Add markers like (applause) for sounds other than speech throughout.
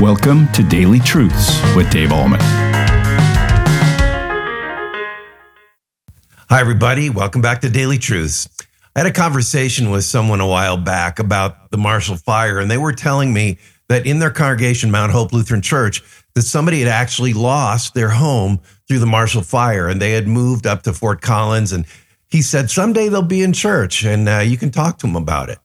Welcome to Daily Truths with Dave Ahlman. Hi, everybody. Welcome back to Daily Truths. I had a conversation with someone a while back about the Marshall Fire, and they were telling me that in their congregation, Mount Hope Lutheran Church, that somebody had actually lost their home through the Marshall Fire, and they had moved up to Fort Collins. And he said someday they'll be in church, and uh, you can talk to them about it.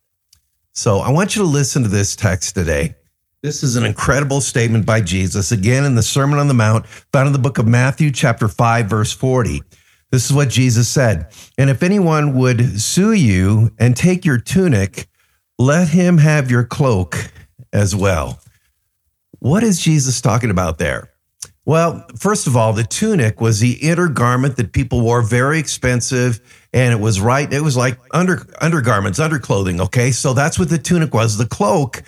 So I want you to listen to this text today. This is an incredible statement by Jesus, again in the Sermon on the Mount, found in the book of Matthew, chapter 5, verse 40. This is what Jesus said. And if anyone would sue you and take your tunic, let him have your cloak as well. What is Jesus talking about there? Well, first of all, the tunic was the inner garment that people wore, very expensive, and it was right. It was like under undergarments, underclothing. Okay, so that's what the tunic was. The cloak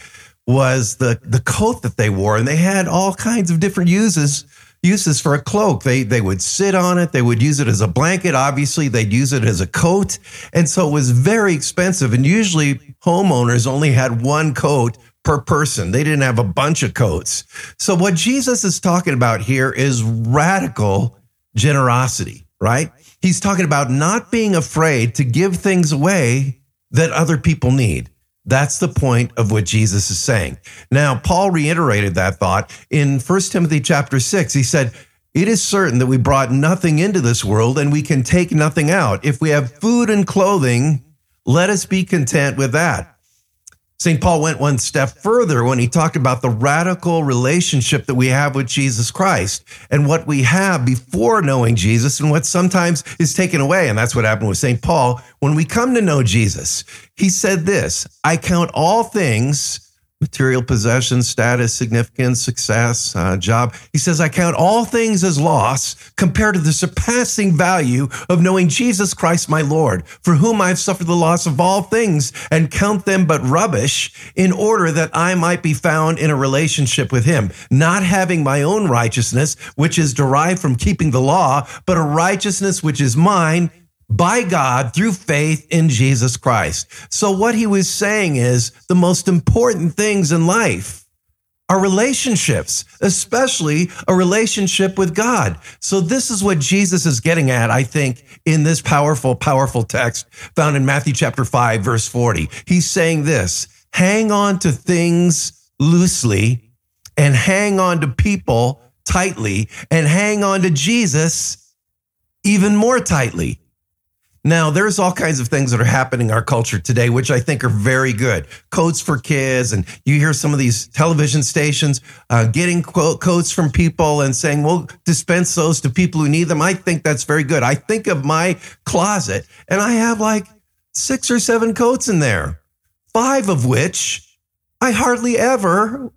was the the coat that they wore, and they had all kinds of different uses uses for a cloak. They they would sit on it, they would use it as a blanket, obviously they'd use it as a coat. And so it was very expensive and usually homeowners only had one coat per person. They didn't have a bunch of coats. So what Jesus is talking about here is radical generosity, right? He's talking about not being afraid to give things away that other people need. That's the point of what Jesus is saying. Now, Paul reiterated that thought in 1 Timothy chapter 6. He said, It is certain that we brought nothing into this world and we can take nothing out. If we have food and clothing, let us be content with that. St. Paul went one step further when he talked about the radical relationship that we have with Jesus Christ and what we have before knowing Jesus and what sometimes is taken away. And that's what happened with St. Paul. When we come to know Jesus, he said this I count all things material possessions, status, significance, success, uh, job. He says, I count all things as loss compared to the surpassing value of knowing Jesus Christ, my Lord, for whom I've suffered the loss of all things and count them but rubbish in order that I might be found in a relationship with him, not having my own righteousness, which is derived from keeping the law, but a righteousness which is mine by God through faith in Jesus Christ. So, what he was saying is the most important things in life are relationships, especially a relationship with God. So, this is what Jesus is getting at, I think, in this powerful, powerful text found in Matthew chapter 5, verse 40. He's saying this hang on to things loosely and hang on to people tightly and hang on to Jesus even more tightly. Now, there's all kinds of things that are happening in our culture today, which I think are very good. Coats for Kids, and you hear some of these television stations uh, getting quote, codes from people and saying, "We'll dispense those to people who need them." I think that's very good. I think of my closet, and I have like six or seven coats in there, five of which I hardly ever,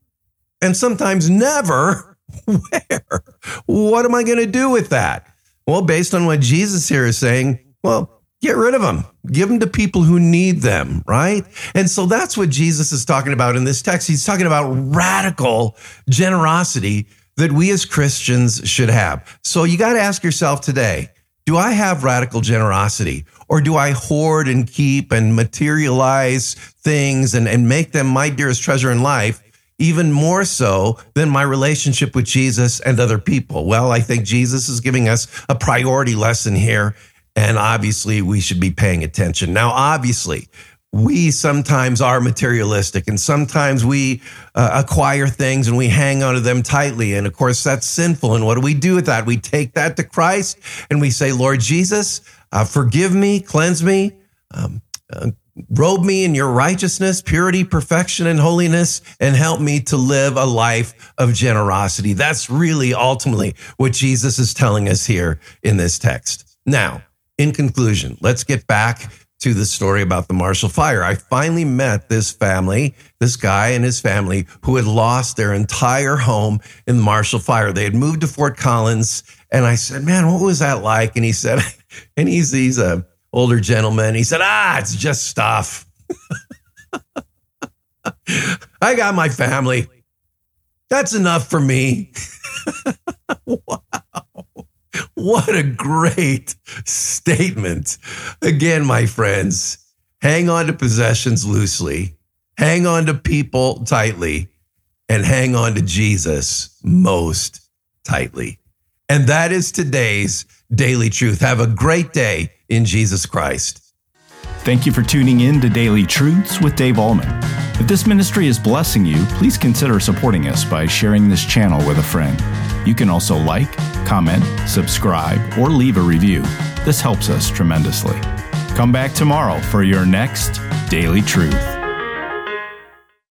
and sometimes never, (laughs) wear. What am I going to do with that? Well, based on what Jesus here is saying, well, get rid of them give them to people who need them right? And so that's what jesus is talking about in this text. He's talking about radical generosity that we as christians should have. So you got to ask yourself today do i have radical generosity or do i hoard and keep and materialize things and, and make them my dearest treasure in life even more so than my relationship with Jesus and other people. Well, I think Jesus is giving us a priority lesson here and obviously, we should be paying attention. Now, obviously, we sometimes are materialistic and sometimes we uh, acquire things and we hang on to them tightly. And of course, that's sinful. And what do we do with that? We take that to Christ and we say, Lord Jesus, uh, forgive me, cleanse me, um, uh, robe me in your righteousness, purity, perfection, and holiness, and help me to live a life of generosity. That's really ultimately what Jesus is telling us here in this text. Now, in conclusion, let's get back to the story about the Marshall Fire. I finally met this family, this guy and his family who had lost their entire home in the Marshall Fire. They had moved to Fort Collins. And I said, man, what was that like? And he said, (laughs) and he's, he's a older gentleman. He said, ah, it's just stuff. (laughs) I got my family. That's enough for me. (laughs) wow. What a great statement. Again, my friends, hang on to possessions loosely, hang on to people tightly, and hang on to Jesus most tightly. And that is today's daily truth. Have a great day in Jesus Christ. Thank you for tuning in to Daily Truths with Dave Ahlman. If this ministry is blessing you, please consider supporting us by sharing this channel with a friend. You can also like, comment, subscribe, or leave a review. This helps us tremendously. Come back tomorrow for your next Daily Truth.